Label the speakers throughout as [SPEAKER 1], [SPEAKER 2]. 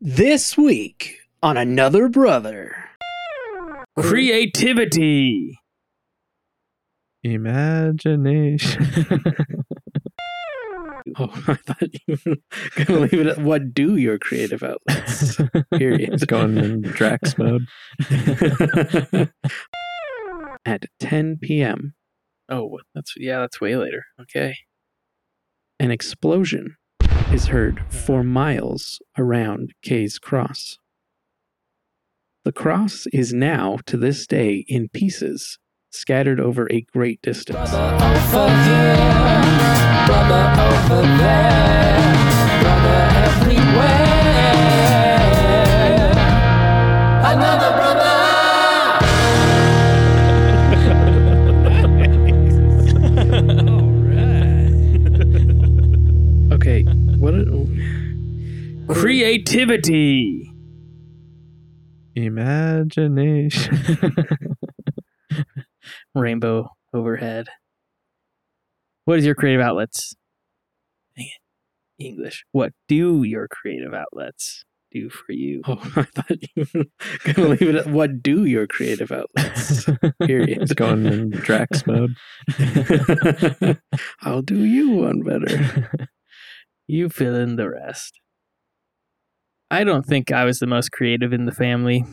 [SPEAKER 1] This week on Another Brother.
[SPEAKER 2] Creativity.
[SPEAKER 3] Imagination.
[SPEAKER 1] Oh, I thought you were going to leave it at what do your creative outlets? Period.
[SPEAKER 3] it's going in Drax mode.
[SPEAKER 1] at 10 p.m.,
[SPEAKER 2] Oh, that's yeah, that's way later. Okay.
[SPEAKER 1] an explosion is heard for miles around Kay's Cross. The cross is now, to this day, in pieces, scattered over a great distance. Okay,
[SPEAKER 2] Creativity.
[SPEAKER 3] Imagination.
[SPEAKER 2] Rainbow overhead. What is your creative outlets? Dang it. English. What do your creative outlets do for you?
[SPEAKER 1] Oh, I thought you were going to leave it at what do your creative outlets? Period.
[SPEAKER 3] it's going in Drax mode.
[SPEAKER 1] I'll do you one better.
[SPEAKER 2] You fill in the rest. I don't think I was the most creative in the family.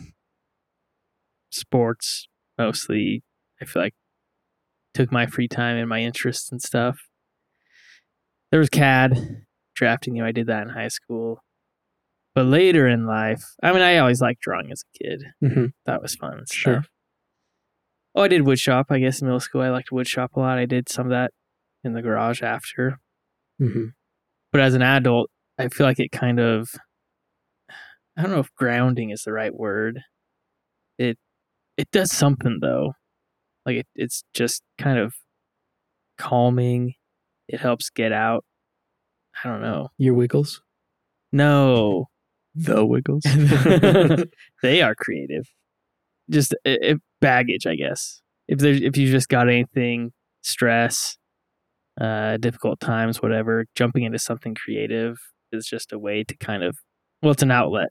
[SPEAKER 2] Sports, mostly. I feel like took my free time and my interests and stuff. There was CAD, drafting. You know, I did that in high school. But later in life, I mean, I always liked drawing as a kid.
[SPEAKER 1] Mhm.
[SPEAKER 2] That was fun.
[SPEAKER 1] Sure.
[SPEAKER 2] stuff. Oh, I did wood shop. I guess in middle school, I liked wood shop a lot. I did some of that in the garage after
[SPEAKER 1] Mhm.
[SPEAKER 2] but as an adult, I feel like it kind of I don't know if grounding is the right word. It it does something though. Like it, it's just kind of calming. It helps get out. I don't know.
[SPEAKER 1] Your wiggles?
[SPEAKER 2] No,
[SPEAKER 3] The Wiggles.
[SPEAKER 2] they are creative. Just i i- baggage, I guess. If there's if you just got anything, stress, uh, difficult times, whatever, jumping into something creative is just a way to kind of well, it's an outlet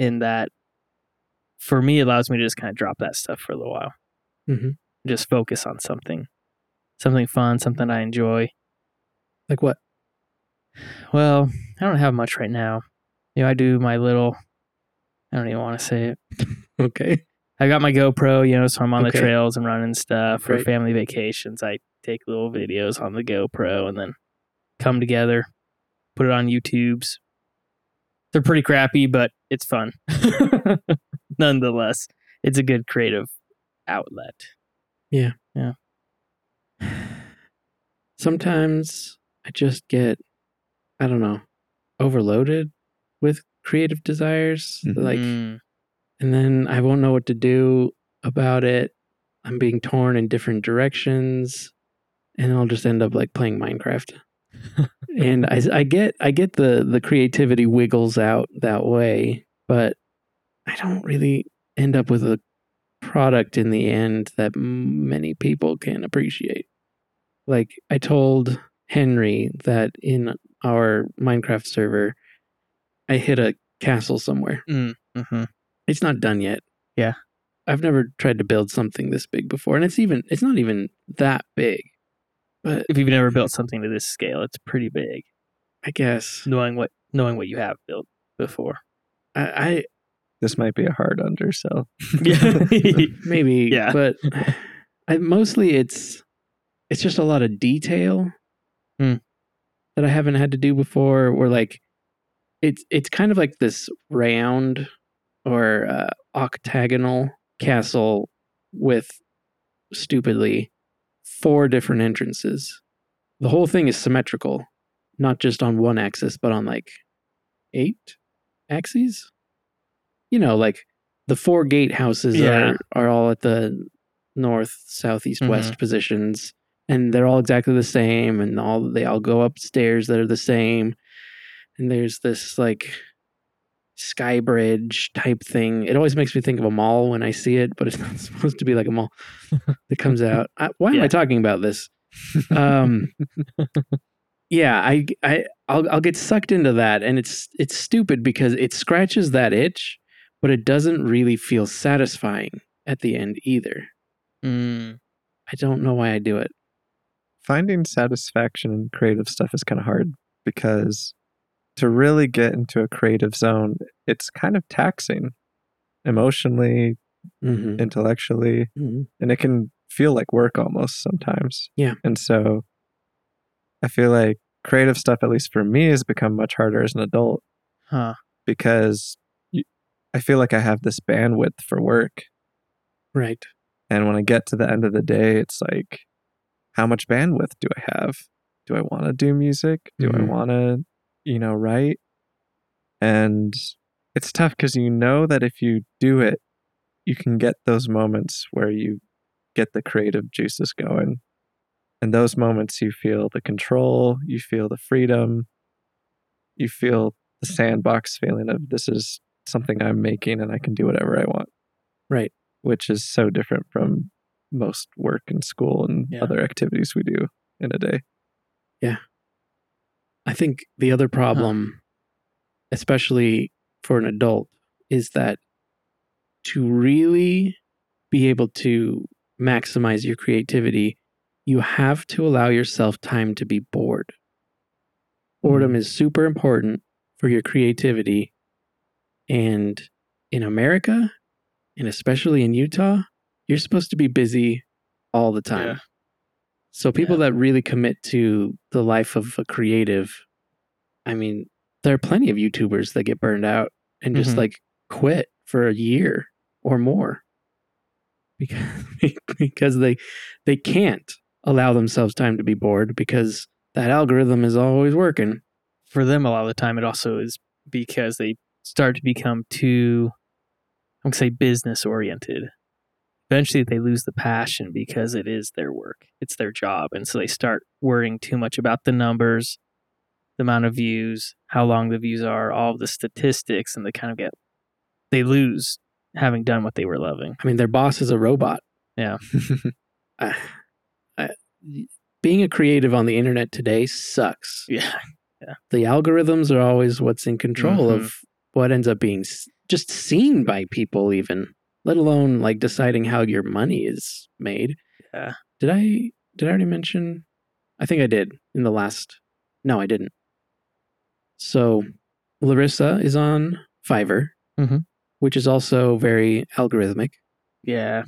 [SPEAKER 2] in that for me it allows me to just kind of drop that stuff for a little while.
[SPEAKER 1] Mhm.
[SPEAKER 2] Just focus on something. Something fun, something I enjoy.
[SPEAKER 1] Like what?
[SPEAKER 2] Well, I don't have much right now. You know, I do my little I don't even want to say it.
[SPEAKER 1] Okay.
[SPEAKER 2] I got my GoPro, you know, so I'm on
[SPEAKER 1] Okay.
[SPEAKER 2] the trails and running stuff for
[SPEAKER 1] Great.
[SPEAKER 2] family vacations. I take little videos on the GoPro and then come together, put it on YouTube's. They're pretty crappy, but it's fun. Nonetheless, it's a good creative outlet. Yeah. Yeah.
[SPEAKER 1] Sometimes I just get, I don't know, overloaded with creative desires.
[SPEAKER 3] Mhm.
[SPEAKER 1] Like, and then I won't know what to do about it. I'm being torn in different directions, and I'll just end up like playing Minecraft. and I, I get, I get the the creativity wiggles out that way, but I don't really end up with a product in the end that many people can appreciate. Like I told Henry that in our Minecraft server, I hit a castle somewhere.
[SPEAKER 2] mm, mhm.
[SPEAKER 1] It's not done yet.
[SPEAKER 2] Yeah.
[SPEAKER 1] I've never tried to build something this big before, and it's even it's not even that big. But
[SPEAKER 2] If you've never built something to this scale, it's pretty big.
[SPEAKER 1] I guess
[SPEAKER 2] Knowing what knowing what you have built before.
[SPEAKER 1] I, I
[SPEAKER 3] this might be a hard undersell.
[SPEAKER 1] yeah, maybe
[SPEAKER 2] Yeah.
[SPEAKER 1] but I mostly it's it's just a lot of detail
[SPEAKER 2] Hmm.
[SPEAKER 1] that I haven't had to do before. Where like it's it's kind of like this round or uh, octagonal castle with stupidly four different entrances. The whole thing is symmetrical, not just on one axis, but on like eight axes. You know, like the four gatehouses
[SPEAKER 2] Yeah.
[SPEAKER 1] are are all at the north, southeast, mm-hmm. west positions, and they're all exactly the same, and all they all go upstairs that are the same. And there's this like sky bridge type thing. It always makes me think of a mall when I see it, but it's not supposed to be like a mall that comes out. I, why am
[SPEAKER 2] Yeah.
[SPEAKER 1] I talking about this? Um, yeah, I I I'll I'll get sucked into that and it's it's stupid because it scratches that itch, but it doesn't really feel satisfying at the end either.
[SPEAKER 2] Mm.
[SPEAKER 1] I don't know why I do it.
[SPEAKER 3] Finding satisfaction in creative stuff is kind of hard because to really get into a creative zone, it's kind of taxing emotionally,
[SPEAKER 1] hmm
[SPEAKER 3] intellectually,
[SPEAKER 1] hmm
[SPEAKER 3] and it can feel like work almost sometimes.
[SPEAKER 1] Yeah.
[SPEAKER 3] And so I feel like creative stuff, at least for me, has become much harder as an adult
[SPEAKER 2] Huh.
[SPEAKER 3] because I feel like I have this bandwidth for work.
[SPEAKER 1] Right.
[SPEAKER 3] And when I get to the end of the day, it's like, how much bandwidth do I have? Do I want to do music? Do I
[SPEAKER 1] Mhm.
[SPEAKER 3] want to, you know, right? And it's tough because you know that if you do it, you can get those moments where you get the creative juices going. And those moments, you feel the control, you feel the freedom, you feel the sandbox feeling of this is something I'm making and I can do whatever I want
[SPEAKER 1] Right.
[SPEAKER 3] which is so different from most work and school and
[SPEAKER 2] Yeah.
[SPEAKER 3] other activities we do in a day.
[SPEAKER 1] I think the other problem, especially for an adult, is that to really be able to maximize your creativity, you have to allow yourself time to be bored. Boredom mm-hmm. is super important for your creativity. And in America, and especially in Utah, you're supposed to be busy all the time.
[SPEAKER 2] Yeah.
[SPEAKER 1] So people
[SPEAKER 2] Yeah.
[SPEAKER 1] that really commit to the life of a creative, I mean, there are plenty of YouTubers that get burned out and just
[SPEAKER 2] Mhm.
[SPEAKER 1] like quit for a year or more because because they they can't allow themselves time to be bored because that algorithm is always working.
[SPEAKER 2] For them, a lot of the time, it also is because they start to become too, I'm going to say, business oriented. Eventually, they lose the passion because it is their work, it's their job. And so they start worrying too much about the numbers, the amount of views, how long the views are, all the statistics, and they kind of get, they lose having done what they were loving.
[SPEAKER 1] I mean, their boss is a robot.
[SPEAKER 2] Yeah.
[SPEAKER 1] I, I, being a creative on the internet today sucks.
[SPEAKER 2] Yeah. yeah.
[SPEAKER 1] the algorithms are always what's in control
[SPEAKER 2] Mhm.
[SPEAKER 1] of what ends up being s- just seen by people even let alone like deciding how your money is made
[SPEAKER 2] Yeah.
[SPEAKER 1] did i did i already mention i think i did in the last no i didn't so larissa is on fiverr
[SPEAKER 2] Mhm.
[SPEAKER 1] which is also very algorithmic
[SPEAKER 2] Yeah.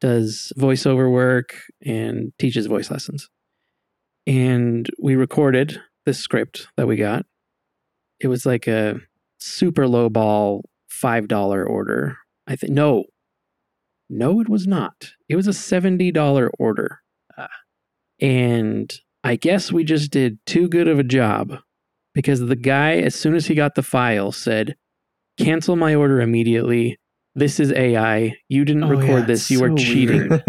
[SPEAKER 1] does voiceover work and teaches voice lessons. And we recorded this script that we got. It was like a super low ball $5 order. I think no. No, it was not. It was a $70 order.
[SPEAKER 2] Ah.
[SPEAKER 1] And I guess we just did too good of a job because the guy as soon as he got the file said, "Cancel my order immediately. This is AI. You didn't
[SPEAKER 2] Oh,
[SPEAKER 1] record
[SPEAKER 2] yeah,
[SPEAKER 1] this. You are
[SPEAKER 2] so
[SPEAKER 1] cheating.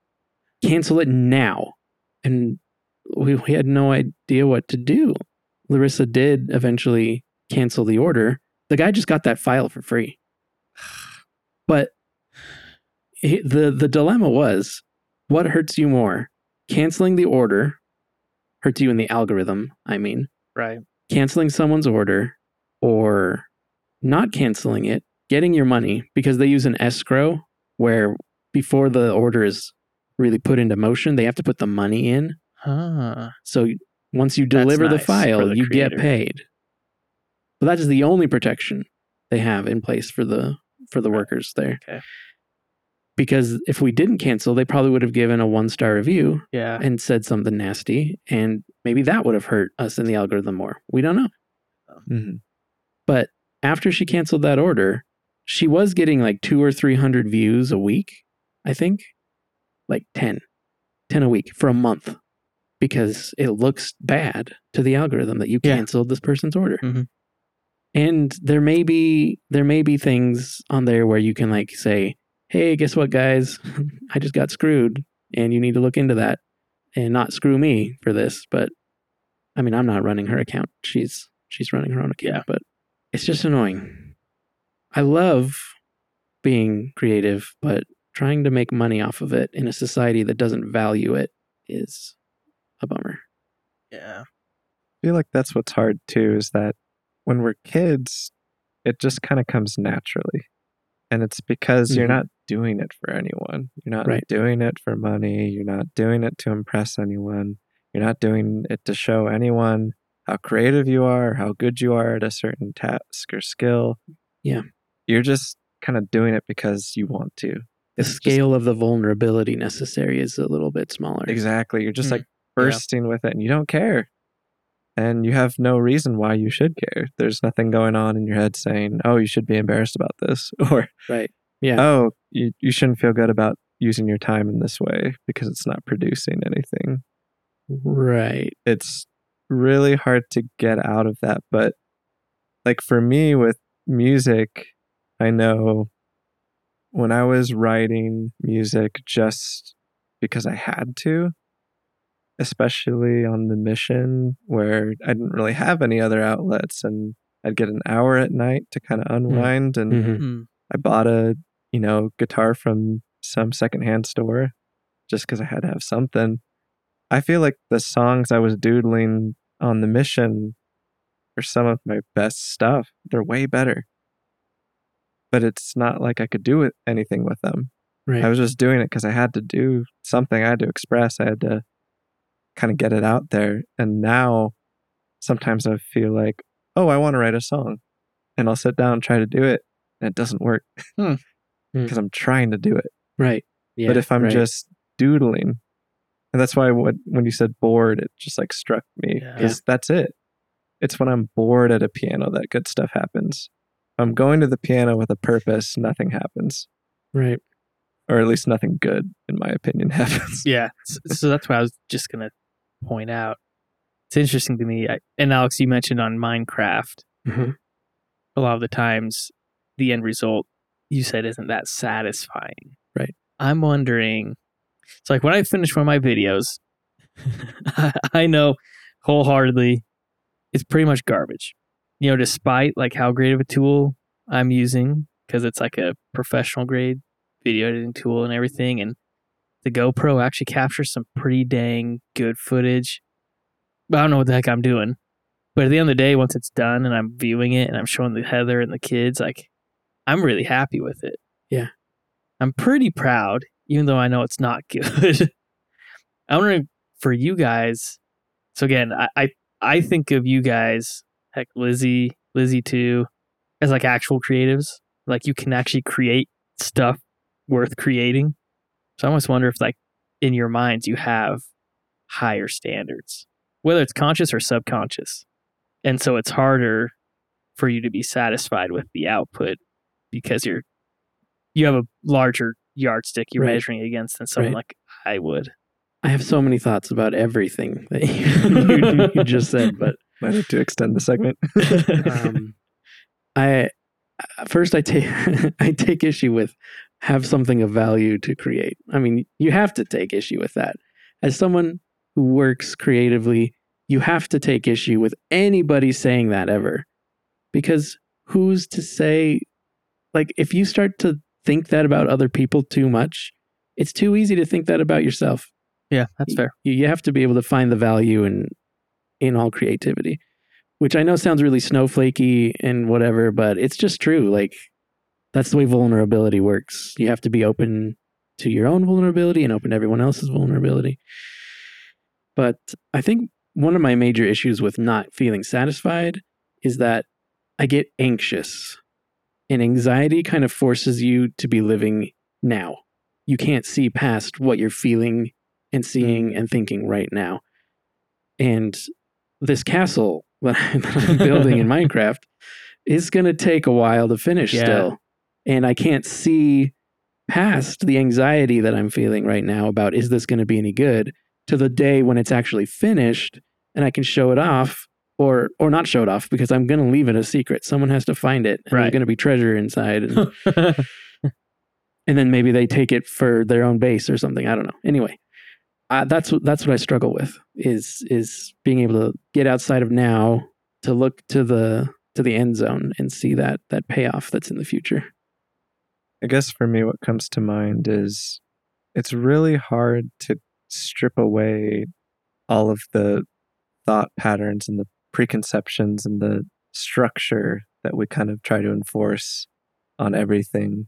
[SPEAKER 1] Cancel it now. And we, we had no idea what to do. Larissa did eventually cancel the order. The guy just got that file for free. But he- the the dilemma was what hurts you more? Canceling the order hurts you in the algorithm, I mean,
[SPEAKER 2] Right.
[SPEAKER 1] canceling someone's order or not canceling it, getting your money because they use an escrow where before the order is really put into motion, they have to put the money in.
[SPEAKER 2] Huh.
[SPEAKER 1] So once you deliver the
[SPEAKER 2] nice for
[SPEAKER 1] file,
[SPEAKER 2] the
[SPEAKER 1] you get paid. But that is the only protection they have in place for the for the workers there.
[SPEAKER 2] Okay.
[SPEAKER 1] Because if we didn't cancel, they probably would have given a one star review
[SPEAKER 2] Yeah.
[SPEAKER 1] and said something nasty, and maybe that would have hurt us in the algorithm more. We don't know.
[SPEAKER 3] Mhm.
[SPEAKER 1] But after she canceled that order, she was getting like two or 300 views a week, I think. Like 10, 10 a week for a month because it looks bad to the algorithm that you
[SPEAKER 2] Yeah.
[SPEAKER 1] canceled this person's order.
[SPEAKER 2] Mhm.
[SPEAKER 1] And there may be there may be things on there where you can like say, "Hey, guess what, guys? I just got screwed, and you need to look into that and not screw me for this." But I mean, I'm not running her account. She's she's running her own account,
[SPEAKER 2] Yeah.
[SPEAKER 1] but it's just annoying. I love being creative, but trying to make money off of it in a society that doesn't value it is a bummer.
[SPEAKER 2] Yeah.
[SPEAKER 3] feel like that's what's hard too is that when we're kids, it just kind of comes naturally. And it's because you're
[SPEAKER 1] Mhm.
[SPEAKER 3] not doing it for anyone. You're not
[SPEAKER 1] Right.
[SPEAKER 3] doing it for money. You're not doing it to impress anyone. You're not doing it to show anyone how creative you are, how good you are at a certain task or skill.
[SPEAKER 1] Yeah.
[SPEAKER 3] You're just kind of doing it because you want to.
[SPEAKER 1] The
[SPEAKER 3] It's just-
[SPEAKER 1] scale of the vulnerability necessary is a little bit smaller.
[SPEAKER 3] Exactly. You're just
[SPEAKER 2] Mm,
[SPEAKER 3] like bursting with it and you don't care. And you have no reason why you should care. There's nothing going on in your head saying, oh, you should be embarrassed about this. Or,
[SPEAKER 1] Right. Yeah.
[SPEAKER 3] oh, you, you shouldn't feel good about using your time in this way because it's not producing anything.
[SPEAKER 1] Right.
[SPEAKER 3] It's really hard to get out of that. But like for me with music, I know when I was writing music just because I had to, especially on the mission where I didn't really have any other outlets and I'd get an hour at night to kind of unwind and
[SPEAKER 1] Mhm.
[SPEAKER 2] Mm.
[SPEAKER 3] I bought a, you know, guitar from some secondhand store just because I had to have something. I feel like the songs I was doodling on the mission are some of my best stuff. They're way better. But it's not like I could do anything with them.
[SPEAKER 1] Right.
[SPEAKER 3] I was just doing it because I had to do something. I had to express. I had to kind of get it out there. And now sometimes I feel like, oh, I want to write a song. And I'll sit down and try to do it. And it doesn't work
[SPEAKER 2] Hmm.
[SPEAKER 1] Hmm.
[SPEAKER 3] because I'm trying to do it.
[SPEAKER 1] right. Yeah.
[SPEAKER 3] but if I'm
[SPEAKER 1] right.
[SPEAKER 3] just doodling, and that's why what, when you said bored, it just like struck me
[SPEAKER 2] Yeah.
[SPEAKER 3] because that's it. It's when I'm bored at a piano that good stuff happens. If I'm going to the piano with a purpose, nothing happens,
[SPEAKER 1] right.
[SPEAKER 3] or at least nothing good, in my opinion, happens.
[SPEAKER 2] Yeah. So, so that's why I was just going to point out. It's interesting to me. I, and Alex, you mentioned on Minecraft,
[SPEAKER 1] Mhm.
[SPEAKER 2] a lot of the times the end result you said isn't that satisfying.
[SPEAKER 1] Right.
[SPEAKER 2] I'm wondering. It's like when I finish one of my videos, I know wholeheartedly it's pretty much garbage. You know, despite like how great of a tool I'm using because it's like a professional grade video editing tool and everything and the GoPro actually captures some pretty dang good footage. But I don't know what the heck I'm doing. But at the end of the day, once it's done and I'm viewing it and I'm showing the Heather and the kids, like I'm really happy with it.
[SPEAKER 1] Yeah.
[SPEAKER 2] I'm pretty proud, even though I know it's not good. I'm wondering for you guys. So again, I, I I think of you guys, heck Lizzie, Lizzie too, as like actual creatives. Like you can actually create stuff worth creating. So I almost wonder if like in your minds you have higher standards, whether it's conscious or subconscious. And so it's harder for you to be satisfied with the output because you're you have a larger yardstick you're
[SPEAKER 1] Right.
[SPEAKER 2] measuring against than someone
[SPEAKER 1] Right.
[SPEAKER 2] like I would.
[SPEAKER 1] I have so many thoughts about everything that you, you just said, but
[SPEAKER 3] I need to extend the segment.
[SPEAKER 1] um, I first I take I take issue with have something of value to create. I mean, you have to take issue with that. As someone who works creatively, you have to take issue with anybody saying that ever. Because who's to say like if you start to think that about other people too much, it's too easy to think that about yourself
[SPEAKER 2] Yeah, that's fair.
[SPEAKER 1] you, you have to be able to find the value in in all creativity which i know sounds really snowflakey and whatever but it's just true like that's the way vulnerability works you have to be open to your own vulnerability and open to everyone else's vulnerability but i think one of my major issues with not feeling satisfied is that i get anxious and anxiety kind of forces you to be living now you can't see past what you're feeling and seeing and thinking right now. And this castle that I'm building in Minecraft is going to take a while to finish
[SPEAKER 2] Yeah.
[SPEAKER 1] still. And I can't see past the anxiety that I'm feeling right now about is this going to be any good to the day when it's actually finished and I can show it off or or not show it off because I'm going to leave it a secret. Someone has to find it. And
[SPEAKER 2] Right.
[SPEAKER 1] There's going to be treasure inside. And and then maybe they take it for their own base or something. I don't know. Anyway, uh, that's what that's what I struggle with is is being able to get outside of now to look to the to the end zone and see that that payoff that's in the future.
[SPEAKER 3] I guess for me, what comes to mind is it's really hard to strip away all of the thought patterns and the preconceptions and the structure that we kind of try to enforce on everything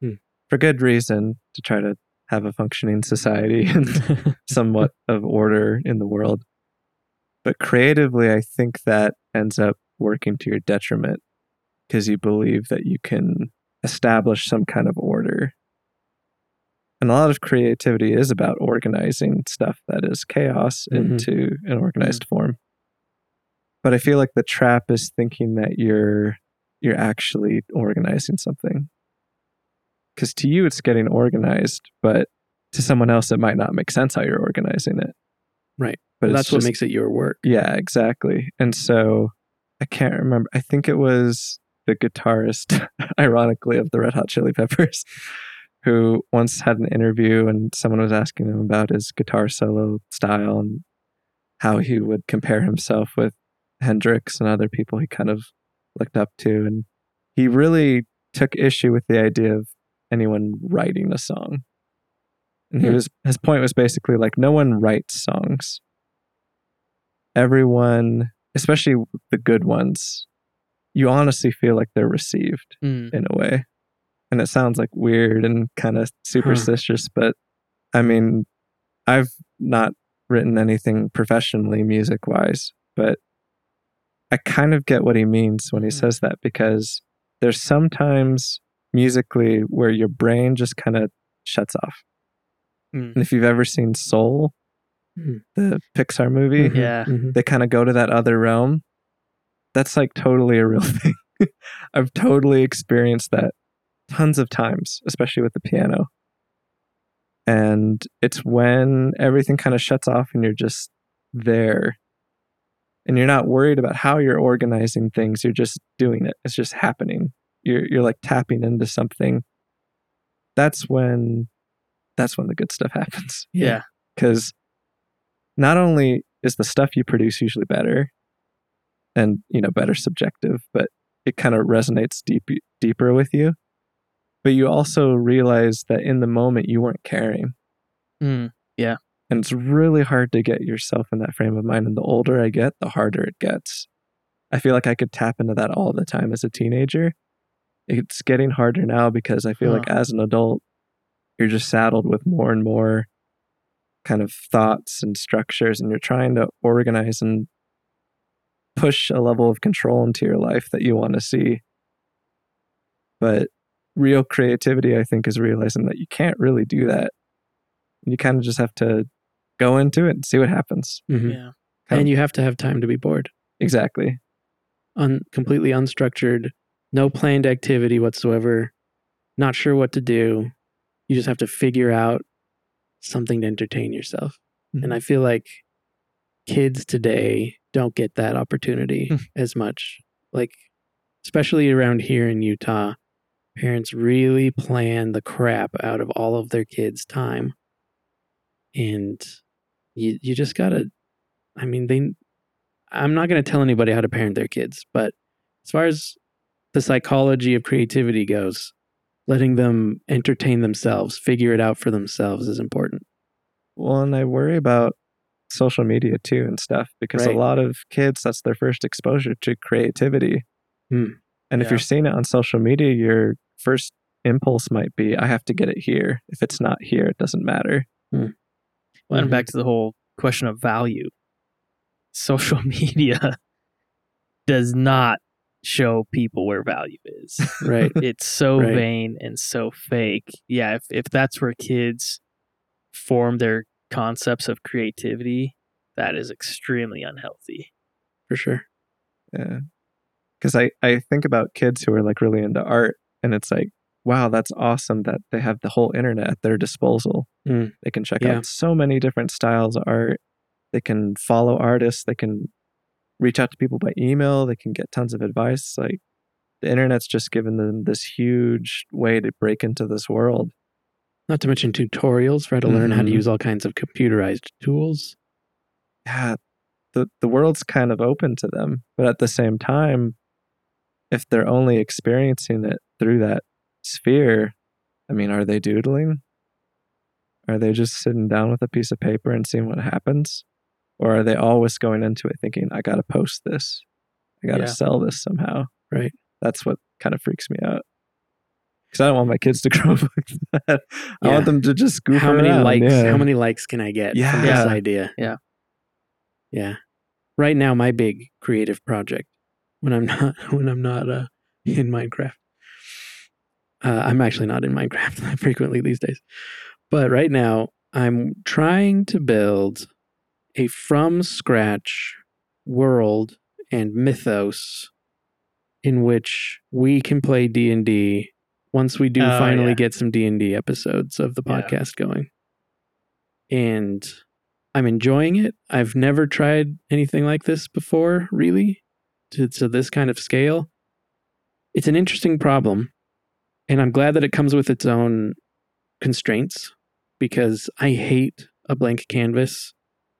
[SPEAKER 1] Hmm.
[SPEAKER 3] for good reason to try to have a functioning society and somewhat of order in the world. But creatively, I think that ends up working to your detriment because you believe that you can establish some kind of order. And a lot of creativity is about organizing stuff that is chaos
[SPEAKER 1] Mhm.
[SPEAKER 3] into an organized form. But I feel like the trap is thinking that you're you're actually organizing something. Cuz to you it's getting organized, but to someone else it might not make sense how you're organizing it.
[SPEAKER 1] Right.
[SPEAKER 3] But
[SPEAKER 1] That's what makes it your work.
[SPEAKER 3] yeah, exactly. And so I can't remember. I think it was the guitarist, ironically, of the Red Hot Chili Peppers, who once had an interview and someone was asking him about his guitar solo style and how he would compare himself with Hendrix and other people he kind of looked up to. And he really took issue with the idea of anyone writing a song. And he
[SPEAKER 1] Hmm.
[SPEAKER 3] was his point was basically like no one writes songs everyone, especially the good ones, you honestly feel like they're received
[SPEAKER 2] Mm.
[SPEAKER 3] in a way. And it sounds like weird and kind of superstitious, but I mean, I've not written anything professionally music wise, but I kind of get what he means when he
[SPEAKER 2] Mhm.
[SPEAKER 3] says that because there's sometimes musically where your brain just kind of shuts off.
[SPEAKER 2] Mm.
[SPEAKER 3] And if you've ever seen Soul,
[SPEAKER 1] Mm.
[SPEAKER 3] the Pixar movie,
[SPEAKER 1] Mhm,
[SPEAKER 2] Yeah.
[SPEAKER 1] mhm.
[SPEAKER 3] they kind of go to that other realm. That's like totally a real thing. I've totally experienced that tons of times, especially with the piano. And it's when everything kind of shuts off and you're just there. And you're not worried about how you're organizing things. You're just doing it. It's just happening. You're you're like tapping into something. That's when that's when the good stuff happens
[SPEAKER 2] Yeah.
[SPEAKER 3] because not only is the stuff you produce usually better and you know better subjective but it kind of resonates deep deeper with you. But you also realize that in the moment you weren't caring.
[SPEAKER 2] Mm.
[SPEAKER 3] and it's really hard to get yourself in that frame of mind and the older i get the harder it gets. I feel like i could tap into that all the time as a teenager. It's getting harder now because i feel like as an adult you're just saddled with more and more kind of thoughts and structures and you're trying to organize and push a level of control into your life that you want to see but real creativity i think is realizing that you can't really do that you kind of just have to go into it and see what happens
[SPEAKER 1] Mhm.
[SPEAKER 2] Yeah.
[SPEAKER 1] And you have to have time to be bored.
[SPEAKER 3] exactly
[SPEAKER 1] Un- completely unstructured, no planned activity whatsoever, not sure what to do. You just have to figure out something to entertain yourself.
[SPEAKER 3] Mhm.
[SPEAKER 1] And I feel like kids today don't get that opportunity
[SPEAKER 3] Hmm.
[SPEAKER 1] as much. Like, especially around here in Utah, parents really plan the crap out of all of their kids' time. And you, you just gotta, I mean, they, I'm not gonna tell anybody how to parent their kids, but as far as the psychology of creativity goes, letting them entertain themselves, figure it out for themselves is important.
[SPEAKER 3] well and i worry about social media too and stuff because
[SPEAKER 1] Right.
[SPEAKER 3] a lot of kids that's their first exposure to creativity
[SPEAKER 1] Hmm.
[SPEAKER 3] and if you're seeing it on social media your first impulse might be i have to get it here if it's not here it doesn't matter
[SPEAKER 2] Well,
[SPEAKER 1] Mhm.
[SPEAKER 2] and back to the whole question of value. Social media does not show people where value is.
[SPEAKER 1] Right.
[SPEAKER 2] it's so
[SPEAKER 1] Right.
[SPEAKER 2] vain and so fake. Yeah, if if that's where kids form their concepts of creativity, that is extremely unhealthy.
[SPEAKER 1] For sure.
[SPEAKER 3] Yeah. Because I, I think about kids who are like really into art and it's like, wow, that's awesome that they have the whole internet at their disposal.
[SPEAKER 1] Mm.
[SPEAKER 3] They can check
[SPEAKER 1] Yeah.
[SPEAKER 3] out so many different styles of art. They can follow artists. They can reach out to people by email. They can get tons of advice. Like the internet's just given them this huge way to break into this world.
[SPEAKER 1] Not to mention tutorials for how to learn how to
[SPEAKER 3] mm-hmm.
[SPEAKER 1] use all kinds of computerized tools.
[SPEAKER 3] yeah, the the world's kind of open to them, but at the same time, if they're only experiencing it through that sphere, I mean, are they doodling? Are they just sitting down with a piece of paper and seeing what happens? Or are they always going into it thinking, I got to post this, I got to
[SPEAKER 2] Yeah.
[SPEAKER 3] sell this somehow?
[SPEAKER 1] Right.
[SPEAKER 3] That's what kind of freaks me out. Because I don't want my kids to grow up like that. I want them to just goof
[SPEAKER 1] how many
[SPEAKER 3] around,
[SPEAKER 1] likes?
[SPEAKER 3] yeah.
[SPEAKER 1] How many likes can I get from
[SPEAKER 3] Yeah.
[SPEAKER 1] this
[SPEAKER 2] Yeah.
[SPEAKER 1] idea?
[SPEAKER 2] Yeah.
[SPEAKER 1] Yeah. Right now, my big creative project when I'm not when I'm not uh, in Minecraft. Uh, I'm actually not in Minecraft frequently these days, but right now I'm trying to build a from scratch world and mythos in which we can play D and D once we do
[SPEAKER 2] Oh,
[SPEAKER 1] finally
[SPEAKER 2] yeah.
[SPEAKER 1] get some D and D episodes of the
[SPEAKER 2] Yeah.
[SPEAKER 1] podcast going. And I'm enjoying it. I've never tried anything like this before, really, to, to this kind of scale. It's an interesting problem, and I'm glad that it comes with its own constraints because I hate a blank canvas.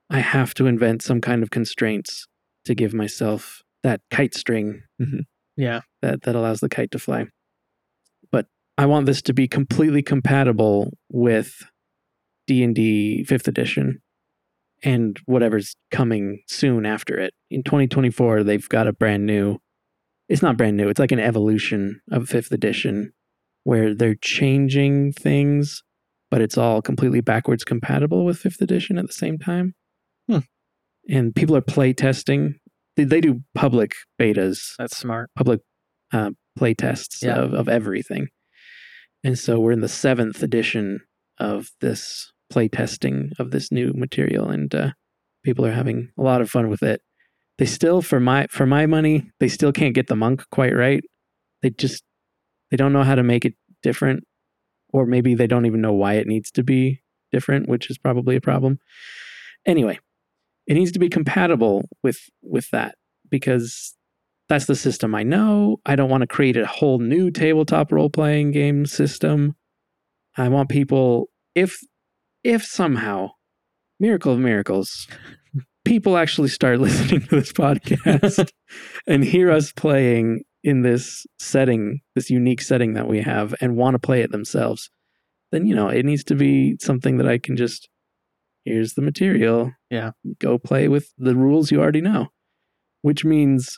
[SPEAKER 1] I have to invent some kind of constraints to give myself that kite string mm-hmm.
[SPEAKER 2] Yeah.
[SPEAKER 1] that, that allows the kite to fly. I want this to be completely compatible with D&D 5th edition and whatever's coming soon after it. In 2024 they've got a brand new It's not brand new. It's like an evolution of 5th edition where they're changing things but it's all completely backwards compatible with 5th edition at the same time.
[SPEAKER 2] Hmm.
[SPEAKER 1] And people are play testing. They, they do public betas
[SPEAKER 2] That's smart.
[SPEAKER 1] public uh, play tests
[SPEAKER 2] Yeah.
[SPEAKER 1] of, of everything. And so we're in the seventh edition of this playtesting of this new material, and uh, people are having a lot of fun with it. They still, for my for my money, they still can't get the monk quite right. They just they don't know how to make it different, or maybe they don't even know why it needs to be different, which is probably a problem. Anyway, it needs to be compatible with with that because that's the system I know. I don't want to create a whole new tabletop role playing game system. I want people if if somehow miracle of miracles people actually start listening to this podcast and hear us playing in this setting, this unique setting that we have and want to play it themselves, then you know, it needs to be something that I can just here's the material.
[SPEAKER 2] Yeah.
[SPEAKER 1] Go play with the rules you already know. Which means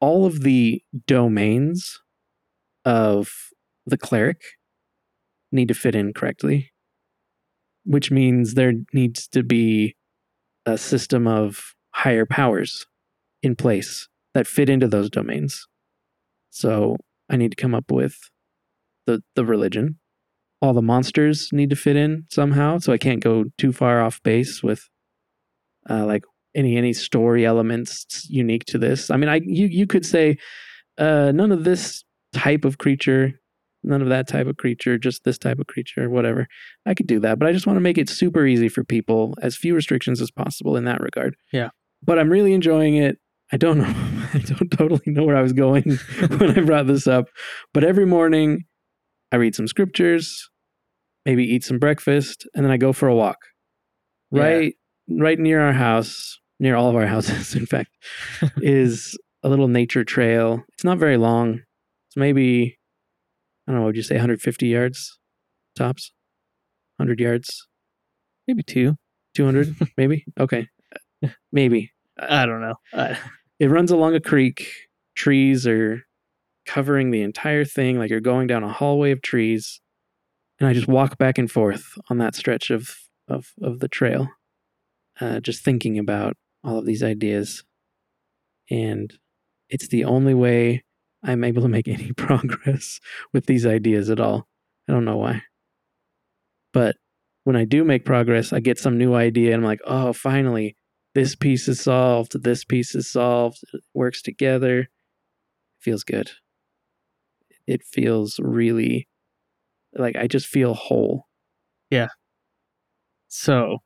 [SPEAKER 1] all of the domains of the cleric need to fit in correctly, which means there needs to be a system of higher powers in place that fit into those domains. So I need to come up with the the religion. All the monsters need to fit in somehow, so I can't go too far off base with uh, like any any story elements unique to this. I mean, I you you could say uh, none of this type of creature, none of that type of creature, just this type of creature, whatever. I could do that, but I just want to make it super easy for people, as few restrictions as possible in that regard.
[SPEAKER 2] Yeah.
[SPEAKER 1] But I'm really enjoying it. I don't know. I don't totally know where I was going when I brought this up, but every morning I read some scriptures, maybe eat some breakfast, and then I go for a walk.
[SPEAKER 2] Yeah.
[SPEAKER 1] Right, right near our house, near all of our houses, in fact, is a little nature trail. It's not very long. It's maybe I don't know. Would you say 150 yards tops? 100 yards?
[SPEAKER 2] Maybe two.
[SPEAKER 1] 200? maybe. Okay, maybe.
[SPEAKER 2] I don't know. I,
[SPEAKER 1] It runs along a creek. Trees are covering the entire thing, like you're going down a hallway of trees. And I just walk back and forth on that stretch of of of the trail, uh, just thinking about all of these ideas. And it's the only way I'm able to make any progress with these ideas at all. I don't know why. But when I do make progress, I get some new idea and I'm like, oh, finally, this piece is solved, this piece is solved, it works together. It feels good. It feels really like I just feel whole. Yeah.
[SPEAKER 2] So,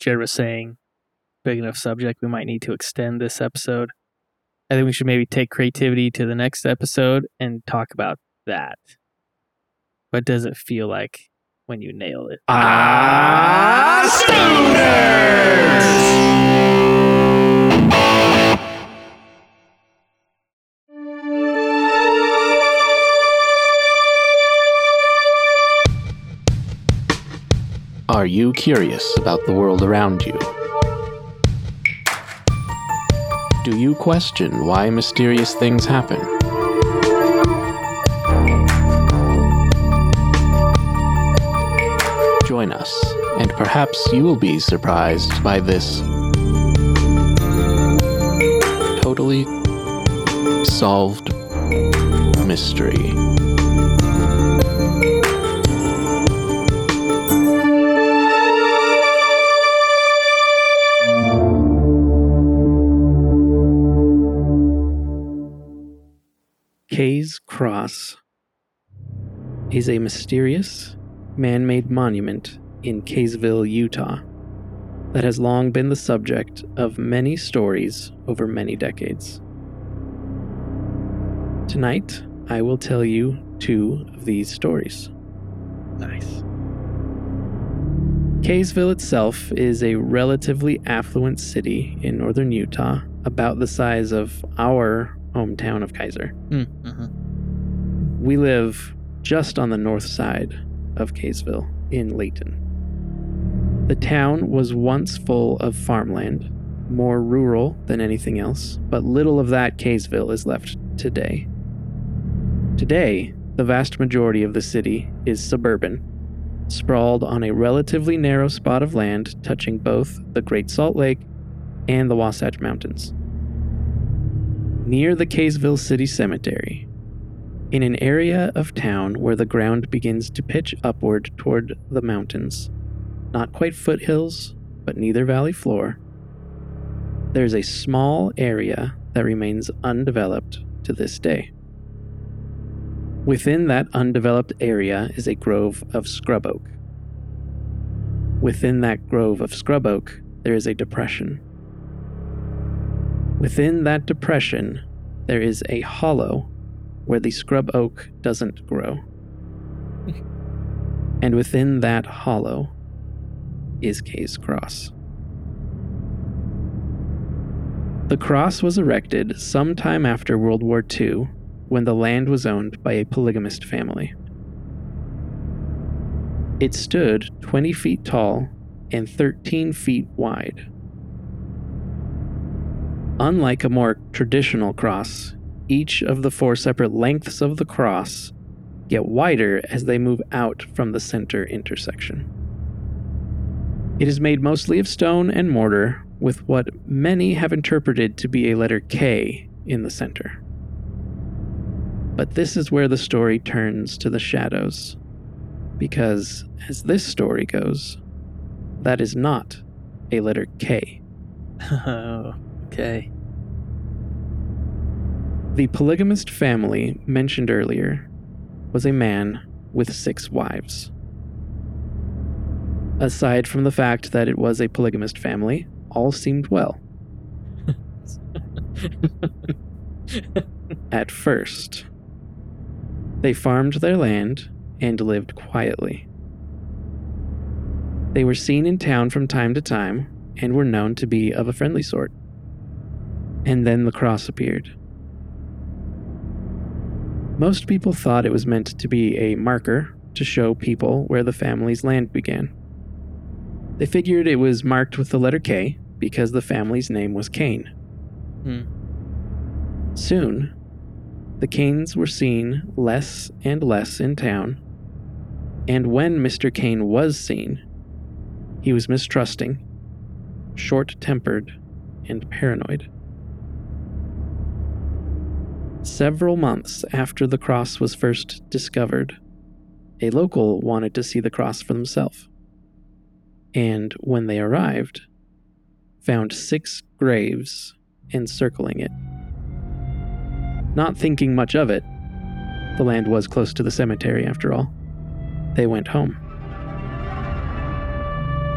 [SPEAKER 2] Jared was saying, big enough subject, we might need to extend this episode. I think we should maybe take creativity to the next episode and talk about that. What does it feel like when you nail it?
[SPEAKER 1] Ah,
[SPEAKER 4] Are you curious about the world around you? Do you question why mysterious things happen? Join us, and perhaps you will be surprised by this totally solved mystery.
[SPEAKER 1] Cross is a mysterious, man made monument in Kaysville, Utah, that has long been the subject of many stories over many decades. Tonight, I will tell you two of these stories.
[SPEAKER 2] Nice.
[SPEAKER 1] Kaysville itself is a relatively affluent city in northern Utah, about the size of our hometown of Kaiser.
[SPEAKER 2] Mm-hmm.
[SPEAKER 1] We live just on the north side of Kaysville in Layton. The town was once full of farmland, more rural than anything else, but little of that Kaysville is left today. Today, the vast majority of the city is suburban, sprawled on a relatively narrow spot of land touching both the Great Salt Lake and the Wasatch Mountains. Near the Kaysville City Cemetery, in an area of town where the ground begins to pitch upward toward the mountains, not quite foothills, but neither valley floor, there's a small area that remains undeveloped to this day. Within that undeveloped area is a grove of scrub oak. Within that grove of scrub oak, there is a depression. Within that depression, there is a hollow where the scrub oak doesn't grow. and within that hollow is Kay's Cross. The cross was erected sometime after World War II when the land was owned by a polygamist family. It stood 20 feet tall and 13 feet wide. Unlike a more traditional cross, each of the four separate lengths of the cross get wider as they move out from the center intersection. It is made mostly of stone and mortar, with what many have interpreted to be a letter K in the center. But this is where the story turns to the shadows. Because, as this story goes, that is not a letter K.
[SPEAKER 2] Okay.
[SPEAKER 1] The polygamist family mentioned earlier was a man with six wives. Aside from the fact that it was a polygamist family, all seemed well. At first, they farmed their land and lived quietly. They were seen in town from time to time and were known to be of a friendly sort. And then the cross appeared. Most people thought it was meant to be a marker to show people where the family's land began. They figured it was marked with the letter K because the family's name was Kane.
[SPEAKER 2] Hmm.
[SPEAKER 1] Soon, the Kanes were seen less and less in town, and when Mr. Kane was seen, he was mistrusting, short tempered, and paranoid. Several months after the cross was first discovered, a local wanted to see the cross for themselves. And when they arrived, found six graves encircling it. Not thinking much of it, the land was close to the cemetery after all. They went home.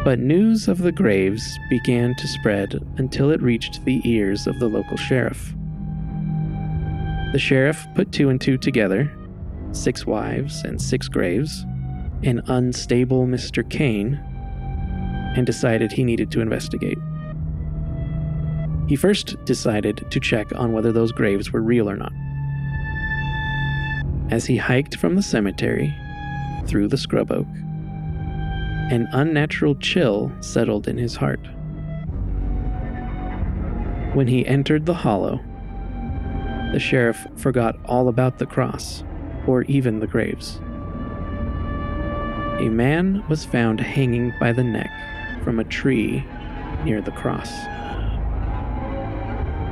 [SPEAKER 1] But news of the graves began to spread until it reached the ears of the local sheriff. The sheriff put two and two together six wives and six graves, an unstable Mr. Kane, and decided he needed to investigate. He first decided to check on whether those graves were real or not. As he hiked from the cemetery through the scrub oak, an unnatural chill settled in his heart. When he entered the hollow, the sheriff forgot all about the cross, or even the graves. A man was found hanging by the neck from a tree near the cross.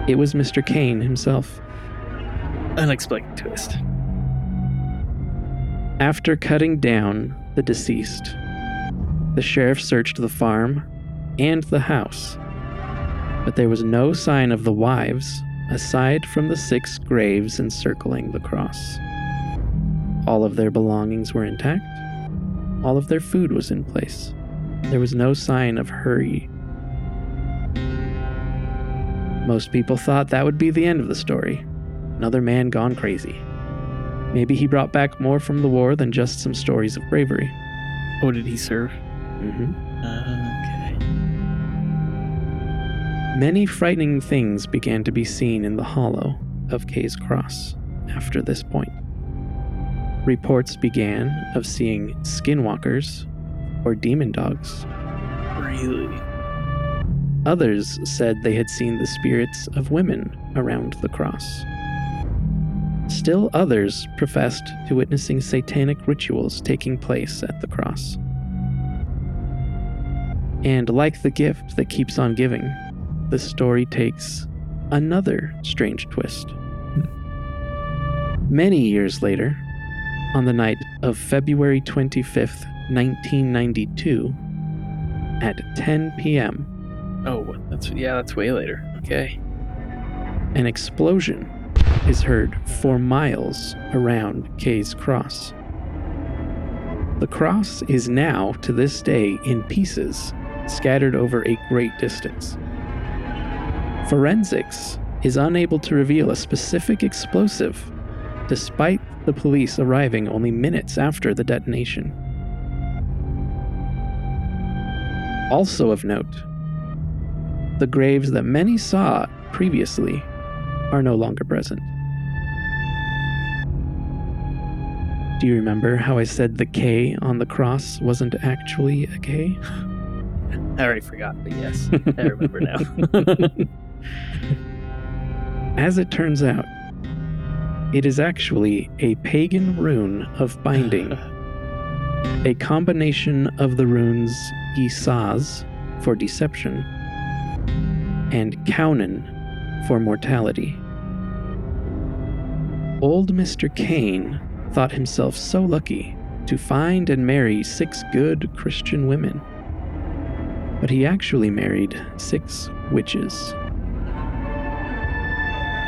[SPEAKER 1] It was Mr. Kane himself.
[SPEAKER 2] Unexpected twist.
[SPEAKER 1] After cutting down the deceased, the sheriff searched the farm and the house, but there was no sign of the wives aside from the six graves encircling the cross. All of their belongings were intact, all of their food was in place. There was no sign of hurry. Most people thought that would be the end of the story. Another man gone crazy. Maybe he brought back more from the war than just some stories of bravery.
[SPEAKER 2] What did he serve?
[SPEAKER 1] Mm-hmm.
[SPEAKER 2] okay.
[SPEAKER 1] Many frightening things began to be seen in the hollow of Kay's Cross after this point. Reports began of seeing skinwalkers or demon dogs.
[SPEAKER 2] Really?
[SPEAKER 1] Others said they had seen the spirits of women around the cross. Still others professed to witnessing satanic rituals taking place at the cross. And like the gift that keeps on giving, the story takes another strange twist. Many years later, on the night of February 25th, 1992, at 10 p.m.,
[SPEAKER 2] Oh, that's yeah, that's way later. Okay.
[SPEAKER 1] an explosion is heard for miles around Kay's Cross. The cross is now, to this day, in pieces, scattered over a great distance. Forensics is unable to reveal a specific explosive, despite the police arriving only minutes after the detonation. Also of note, the graves that many saw previously are no longer present. Do you remember how I said the K on the cross wasn't actually a K?
[SPEAKER 2] I already forgot, but yes, I remember now.
[SPEAKER 1] As it turns out, it is actually a pagan rune of binding, a combination of the runes Gisaz for deception and Kaunin for mortality. Old Mr. Kane thought himself so lucky to find and marry six good Christian women. But he actually married six witches.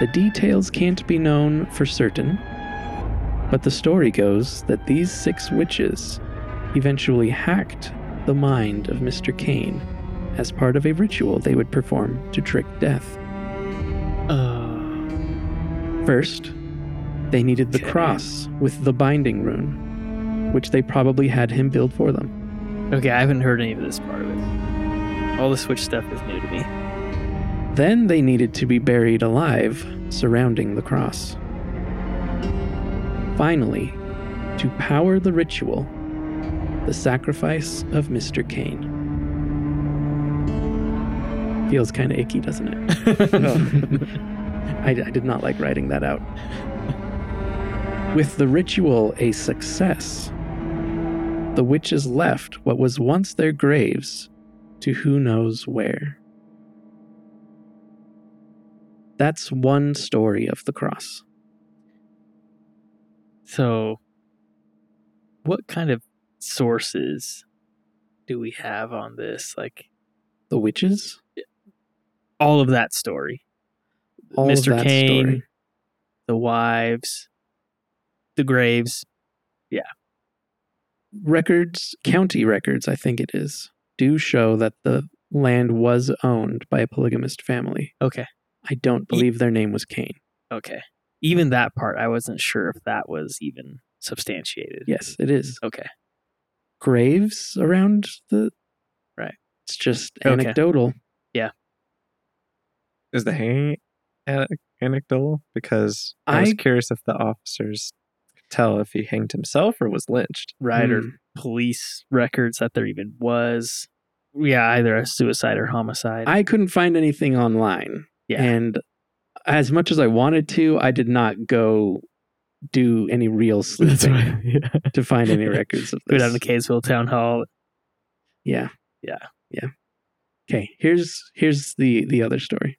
[SPEAKER 1] The details can't be known for certain, but the story goes that these six witches eventually hacked the mind of Mr. Kane as part of a ritual they would perform to trick death.
[SPEAKER 2] uh,
[SPEAKER 1] First, they needed the cross with the binding rune, which they probably had him build for them.
[SPEAKER 2] okay, I haven't heard any of this part of it. All the switch stuff is new to me.
[SPEAKER 1] Then they needed to be buried alive surrounding the cross. Finally, to power the ritual, the sacrifice of Mr. Kane. Feels kind of icky, doesn't it? I, I did not like writing that out. With the ritual a success, the witches left what was once their graves to who knows where. That's one story of the cross.
[SPEAKER 2] So, what kind of sources do we have on this? Like
[SPEAKER 1] The witches?
[SPEAKER 2] all of that story.
[SPEAKER 1] All of
[SPEAKER 2] Mr. Kane,
[SPEAKER 1] story.
[SPEAKER 2] the wives, the graves. Yeah.
[SPEAKER 1] Records, county records, I think it is, do show that the land was owned by a polygamist family.
[SPEAKER 2] Okay.
[SPEAKER 1] I don't believe their name was Kane.
[SPEAKER 2] Okay. Even that part, I wasn't sure if that was even substantiated.
[SPEAKER 1] Yes, it is.
[SPEAKER 2] Okay.
[SPEAKER 1] Graves around the.
[SPEAKER 2] Right.
[SPEAKER 1] It's just
[SPEAKER 2] Okay.
[SPEAKER 1] anecdotal.
[SPEAKER 3] Is the hanging ane- anecdotal? Because I was
[SPEAKER 1] I-
[SPEAKER 3] curious if the officers could tell if he hanged himself or was lynched.
[SPEAKER 2] Right. Or
[SPEAKER 1] Hmm.
[SPEAKER 2] police records that there even was. Yeah, either a suicide or homicide.
[SPEAKER 1] I couldn't find anything online,
[SPEAKER 2] Yeah.
[SPEAKER 1] And as much as I wanted to, I did not go do any real sleuthing
[SPEAKER 2] right. Yeah.
[SPEAKER 1] to find any records of
[SPEAKER 2] Go
[SPEAKER 1] this.
[SPEAKER 2] down to Kaysville Town Hall.
[SPEAKER 1] Yeah.
[SPEAKER 2] Yeah.
[SPEAKER 1] Yeah. Okay, here's here's the the other story.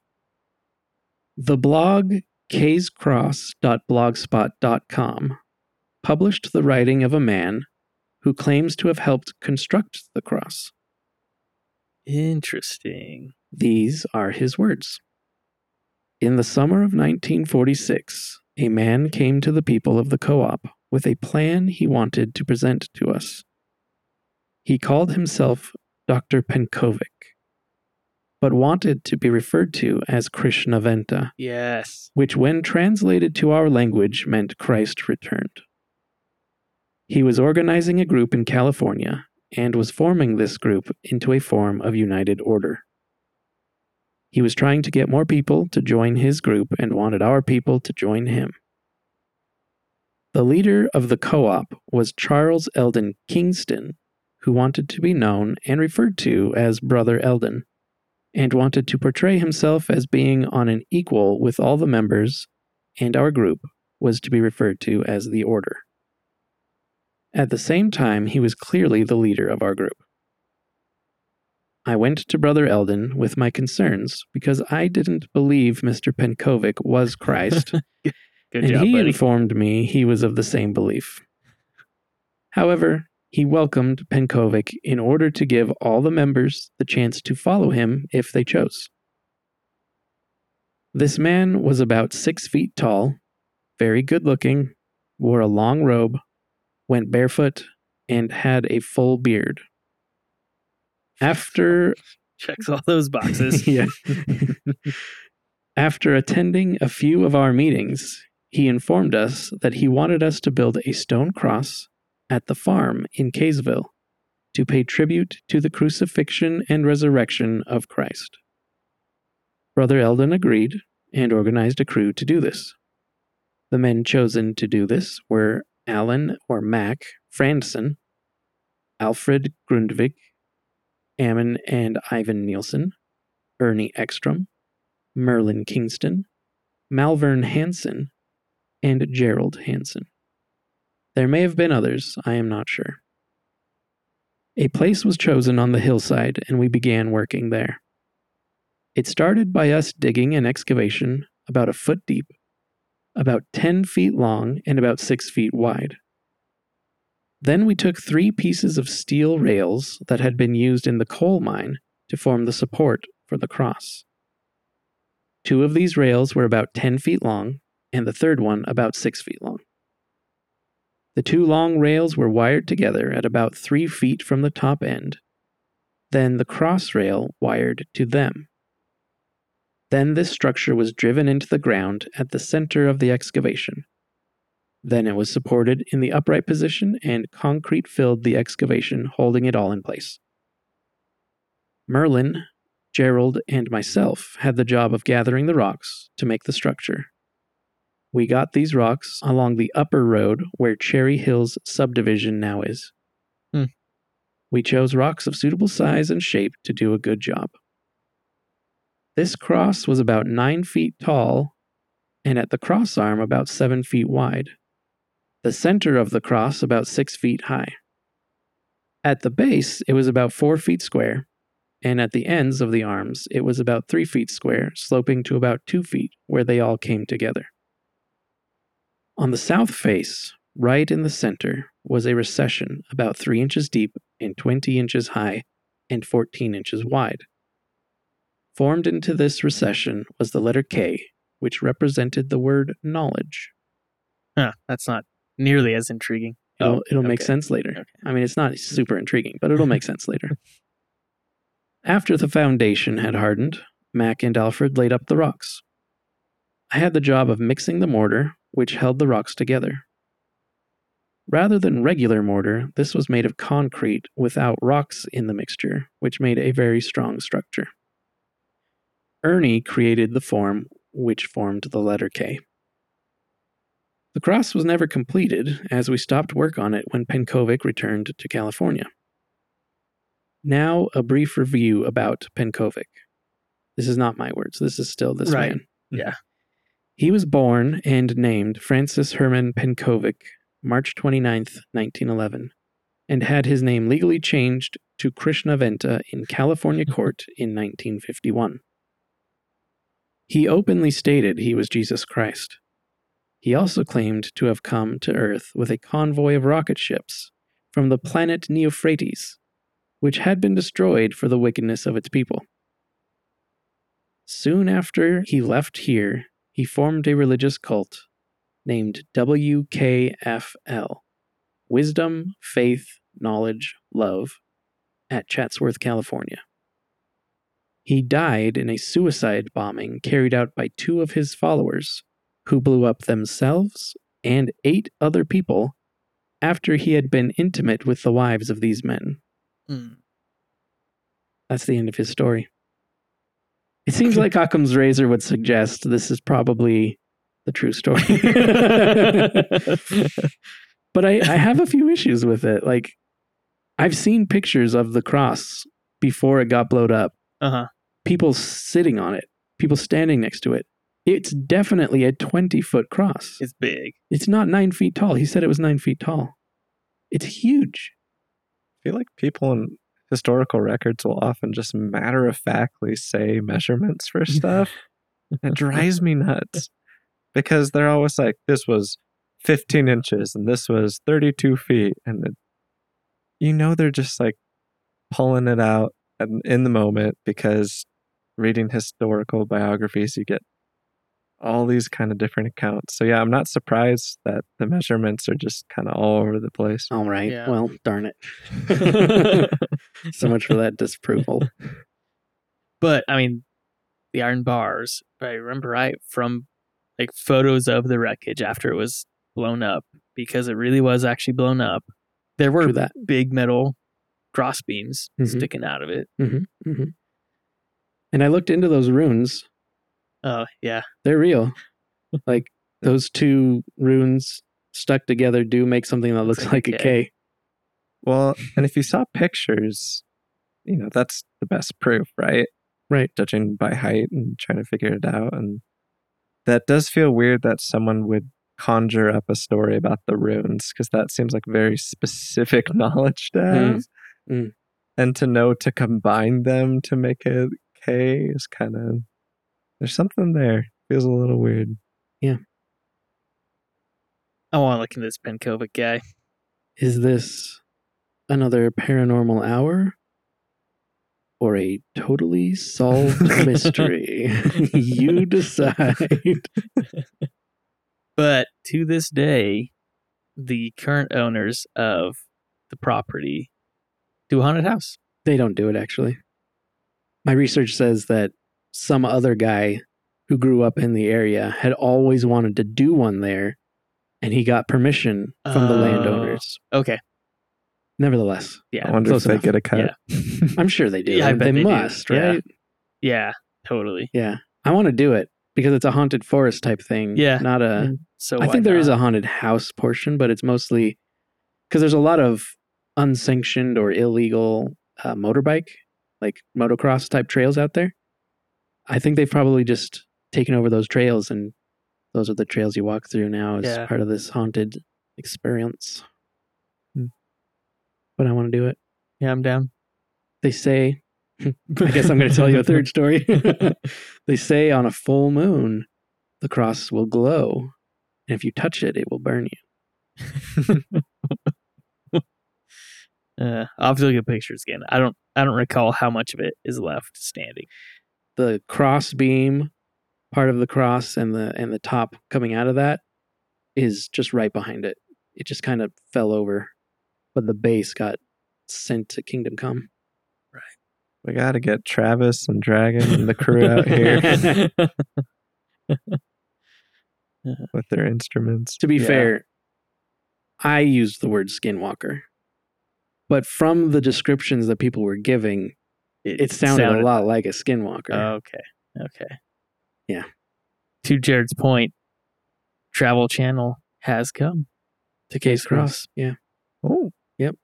[SPEAKER 1] The blog kayscross.blogspot.com published the writing of a man who claims to have helped construct the cross.
[SPEAKER 2] Interesting.
[SPEAKER 1] These are his words. In the summer of 1946, a man came to the people of the co op with a plan he wanted to present to us. He called himself Dr. Pencovic, but wanted to be referred to as Krishna Venta,
[SPEAKER 2] Yes.
[SPEAKER 1] which, when translated to our language, meant Christ returned. He was organizing a group in California and was forming this group into a form of united order. He was trying to get more people to join his group and wanted our people to join him. The leader of the co op was Charles Eldon Kingston, who wanted to be known and referred to as Brother Eldon, and wanted to portray himself as being on an equal with all the members, and our group was to be referred to as the Order. At the same time, he was clearly the leader of our group. I went to Brother Eldon with my concerns because I didn't believe Mr. Pencovic was Christ, and
[SPEAKER 2] job,
[SPEAKER 1] he
[SPEAKER 2] buddy.
[SPEAKER 1] informed me he was of the same belief. However, he welcomed Pencovic in order to give all the members the chance to follow him if they chose. This man was about six feet tall, very good looking, wore a long robe, went barefoot, and had a full beard. After
[SPEAKER 2] Checks all those boxes.
[SPEAKER 1] yeah. After attending a few of our meetings, he informed us that he wanted us to build a stone cross at the farm in Kaysville to pay tribute to the crucifixion and resurrection of Christ. Brother Eldon agreed and organized a crew to do this. The men chosen to do this were Alan or Mac Franson, Alfred Grundvig, Ammon and Ivan Nielsen, Ernie Ekstrom, Merlin Kingston, Malvern Hansen, and Gerald Hansen. There may have been others, I am not sure. A place was chosen on the hillside, and we began working there. It started by us digging an excavation about a foot deep, about 10 feet long, and about 6 feet wide. Then we took three pieces of steel rails that had been used in the coal mine to form the support for the cross. Two of these rails were about 10 feet long, and the third one about 6 feet long. The two long rails were wired together at about 3 feet from the top end, then the cross rail wired to them. Then this structure was driven into the ground at the center of the excavation. Then it was supported in the upright position, and concrete filled the excavation, holding it all in place. Merlin, Gerald, and myself had the job of gathering the rocks to make the structure. We got these rocks along the upper road where Cherry Hills subdivision now is.
[SPEAKER 2] Hmm.
[SPEAKER 1] We chose rocks of suitable size and shape to do a good job. This cross was about nine feet tall and at the cross arm about seven feet wide. The center of the cross about six feet high. At the base, it was about four feet square, and at the ends of the arms, it was about three feet square, sloping to about two feet, where they all came together. On the south face, right in the center, was a recession about three inches deep and 20 inches high and 14 inches wide. Formed into this recession was the letter K, which represented the word knowledge.
[SPEAKER 2] Huh, that's not nearly as intriguing.
[SPEAKER 1] It'll,
[SPEAKER 2] Oh,
[SPEAKER 1] it'll make sense later.
[SPEAKER 2] Okay.
[SPEAKER 1] I mean, it's not super intriguing, but it'll make sense later. After the foundation had hardened, Mac and Alfred laid up the rocks. I had the job of mixing the mortar, which held the rocks together. Rather than regular mortar, this was made of concrete without rocks in the mixture, which made a very strong structure. Ernie created the form which formed the letter K. The cross was never completed, as we stopped work on it when Pencovic returned to California. Now, a brief review about Pencovic. This is not my words. This is still this
[SPEAKER 2] Right.
[SPEAKER 1] man.
[SPEAKER 2] Yeah.
[SPEAKER 1] He was born and named Francis Herman Pencovic March 29th, 1911, and had his name legally changed to Krishna Venta in California court in 1951. He openly stated he was Jesus Christ. He also claimed to have come to Earth with a convoy of rocket ships from the planet Neophrates, which had been destroyed for the wickedness of its people. Soon after he left here, he formed a religious cult named WKFL Wisdom, Faith, Knowledge, Love at Chatsworth, California. He died in a suicide bombing carried out by two of his followers, who blew up themselves and eight other people after he had been intimate with the wives of these men.
[SPEAKER 2] Mm.
[SPEAKER 1] That's the end of his story. It seems like Occam's razor would suggest this is probably the true story. but I, I have a few issues with it. Like, I've seen pictures of the cross before it got blowed up,
[SPEAKER 2] Uh huh.
[SPEAKER 1] people sitting on it, people standing next to it. It's definitely a 20 foot cross.
[SPEAKER 2] It's big.
[SPEAKER 1] It's not nine feet tall. He said it was nine feet tall. It's huge.
[SPEAKER 3] I feel like people in historical records will often just matter of factly say measurements for stuff. it drives me nuts because they're always like, this was 15 inches and this was 32 feet. And it, you know, they're just like pulling it out in, in the moment because reading historical biographies, you get all these kind of different accounts. So, yeah, I'm not surprised that the measurements are just kind of all over the place.
[SPEAKER 1] All right.
[SPEAKER 2] Yeah.
[SPEAKER 1] Well, darn it. so much for that disapproval.
[SPEAKER 2] But I mean, the iron bars, if I remember right, from like photos of the wreckage after it was blown up, because it really was actually blown up. There were
[SPEAKER 1] True that.
[SPEAKER 2] big metal cross beams
[SPEAKER 1] Mhm.
[SPEAKER 2] sticking out of it.
[SPEAKER 1] hmm And I looked into those runes.
[SPEAKER 2] Oh yeah,
[SPEAKER 1] They're real. like those two runes stuck together do make something that looks
[SPEAKER 2] like
[SPEAKER 1] like
[SPEAKER 2] a
[SPEAKER 1] a
[SPEAKER 2] K.
[SPEAKER 1] K.
[SPEAKER 3] Well, and if you saw pictures, you know, that's the best proof, right?
[SPEAKER 1] Right.
[SPEAKER 3] Judging by height and trying to figure it out. And that does feel weird that someone would conjure up a story about the runes because that seems like very specific knowledge to have.
[SPEAKER 1] mm.
[SPEAKER 3] And to know to combine them to make a K is kind of, there's something there. Feels a little weird. Yeah.
[SPEAKER 2] I want to look into this Pencovic guy.
[SPEAKER 1] Is this another paranormal hour? Or a totally solved mystery? you decide.
[SPEAKER 2] But to this day, the current owners of the property do a haunted house.
[SPEAKER 1] They don't do it actually. My research says that some other guy who grew up in the area had always wanted to do one there and he got permission from the
[SPEAKER 2] Oh.
[SPEAKER 1] landowners.
[SPEAKER 2] Okay.
[SPEAKER 1] Nevertheless, Yeah.
[SPEAKER 3] I
[SPEAKER 2] Yeah.
[SPEAKER 3] wonder
[SPEAKER 1] close
[SPEAKER 3] if they
[SPEAKER 1] enough.
[SPEAKER 3] get a cut.
[SPEAKER 2] Yeah.
[SPEAKER 1] I'm sure they do.
[SPEAKER 2] Yeah, I bet
[SPEAKER 1] they,
[SPEAKER 2] they do.
[SPEAKER 1] must,
[SPEAKER 2] Yeah.
[SPEAKER 1] right?
[SPEAKER 2] Yeah. Totally.
[SPEAKER 1] Yeah. I want to do it because it's a haunted forest type thing.
[SPEAKER 2] Yeah.
[SPEAKER 1] Not a
[SPEAKER 2] so
[SPEAKER 1] I
[SPEAKER 2] why
[SPEAKER 1] think there is a haunted house portion, but it's mostly because there's a lot of unsanctioned or illegal uh, motorbike, like motocross type trails out there. I think they've probably just taken over those trails, and those are the trails you walk through now as
[SPEAKER 2] Yeah.
[SPEAKER 1] part of this haunted experience.
[SPEAKER 3] Hmm.
[SPEAKER 1] But I want to do it.
[SPEAKER 2] Yeah, I'm down.
[SPEAKER 1] They say, I guess I'm going to tell you a third story. they say on a full moon, the cross will glow. And if you touch it, it will burn you.
[SPEAKER 2] Uh, I'll have to look at pictures again. I don't. I don't recall how much of it is left standing.
[SPEAKER 1] The cross beam, part of the cross, and the and the top coming out of that is just right behind it. It just kind of fell over, but the base got sent to Kingdom Come. Right.
[SPEAKER 3] We got to get Travis and Dragon and the crew out here with their instruments.
[SPEAKER 1] To be
[SPEAKER 2] Yeah.
[SPEAKER 1] fair, I used the word skinwalker, but from the descriptions that people were giving, it sounded, a lot like a skinwalker.
[SPEAKER 2] Okay. Okay.
[SPEAKER 1] Yeah.
[SPEAKER 2] To Jared's point, Travel Channel has come.
[SPEAKER 1] to Kay's Cross. Yeah,
[SPEAKER 3] Oh, Yep.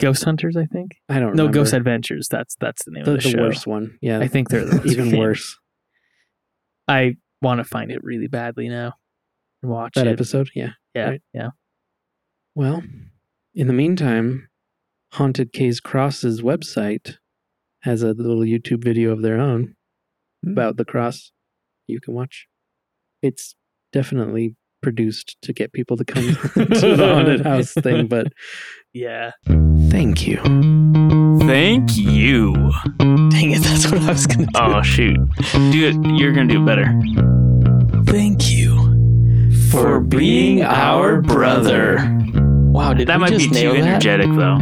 [SPEAKER 2] Ghost Hunters, I think.
[SPEAKER 1] I don't know.
[SPEAKER 2] No,
[SPEAKER 1] remember.
[SPEAKER 2] Ghost Adventures. That's that's the name
[SPEAKER 1] the,
[SPEAKER 2] of the,
[SPEAKER 1] the
[SPEAKER 2] show.
[SPEAKER 1] worst one. Yeah,
[SPEAKER 2] I think they're the
[SPEAKER 1] even worse.
[SPEAKER 2] I want to find it really badly now and watch
[SPEAKER 1] That
[SPEAKER 2] it.
[SPEAKER 1] episode, yeah.
[SPEAKER 2] Yeah,
[SPEAKER 1] right.
[SPEAKER 2] yeah.
[SPEAKER 1] Well, in the meantime, Haunted Kay's Cross's website has a little YouTube video of their own
[SPEAKER 3] Hmm.
[SPEAKER 1] about the cross you can watch. It's definitely produced to get people to come to the haunted house thing, but
[SPEAKER 2] Yeah.
[SPEAKER 1] thank you.
[SPEAKER 5] Thank you.
[SPEAKER 2] Dang it, that's what I was gonna do.
[SPEAKER 5] Oh shoot. Do it. You're gonna do it better.
[SPEAKER 2] Thank you
[SPEAKER 5] For being our brother.
[SPEAKER 2] Wow, did
[SPEAKER 5] That
[SPEAKER 2] we
[SPEAKER 5] might be
[SPEAKER 2] just
[SPEAKER 5] too
[SPEAKER 2] nail that?
[SPEAKER 5] energetic though.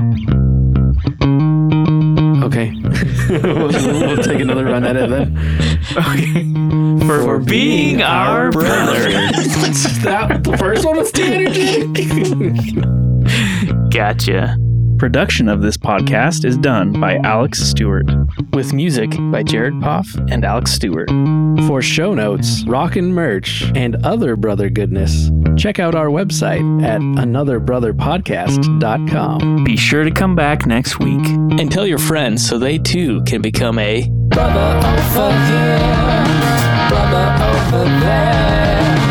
[SPEAKER 1] Okay. we'll, we'll take another run at it then.
[SPEAKER 5] Okay. For, being our brother.
[SPEAKER 1] that, the first one was too energetic.
[SPEAKER 5] Gotcha.
[SPEAKER 2] Production of this podcast is done by Alex Stewart, with music by Jared Poff and Alex Stewart.
[SPEAKER 1] For show notes, rockin' merch, and other brother goodness, check out our website at anotherbrotherpodcast.com.
[SPEAKER 5] Be sure to come back next week
[SPEAKER 2] and tell your friends so they too can become a
[SPEAKER 6] brother over here, brother over there.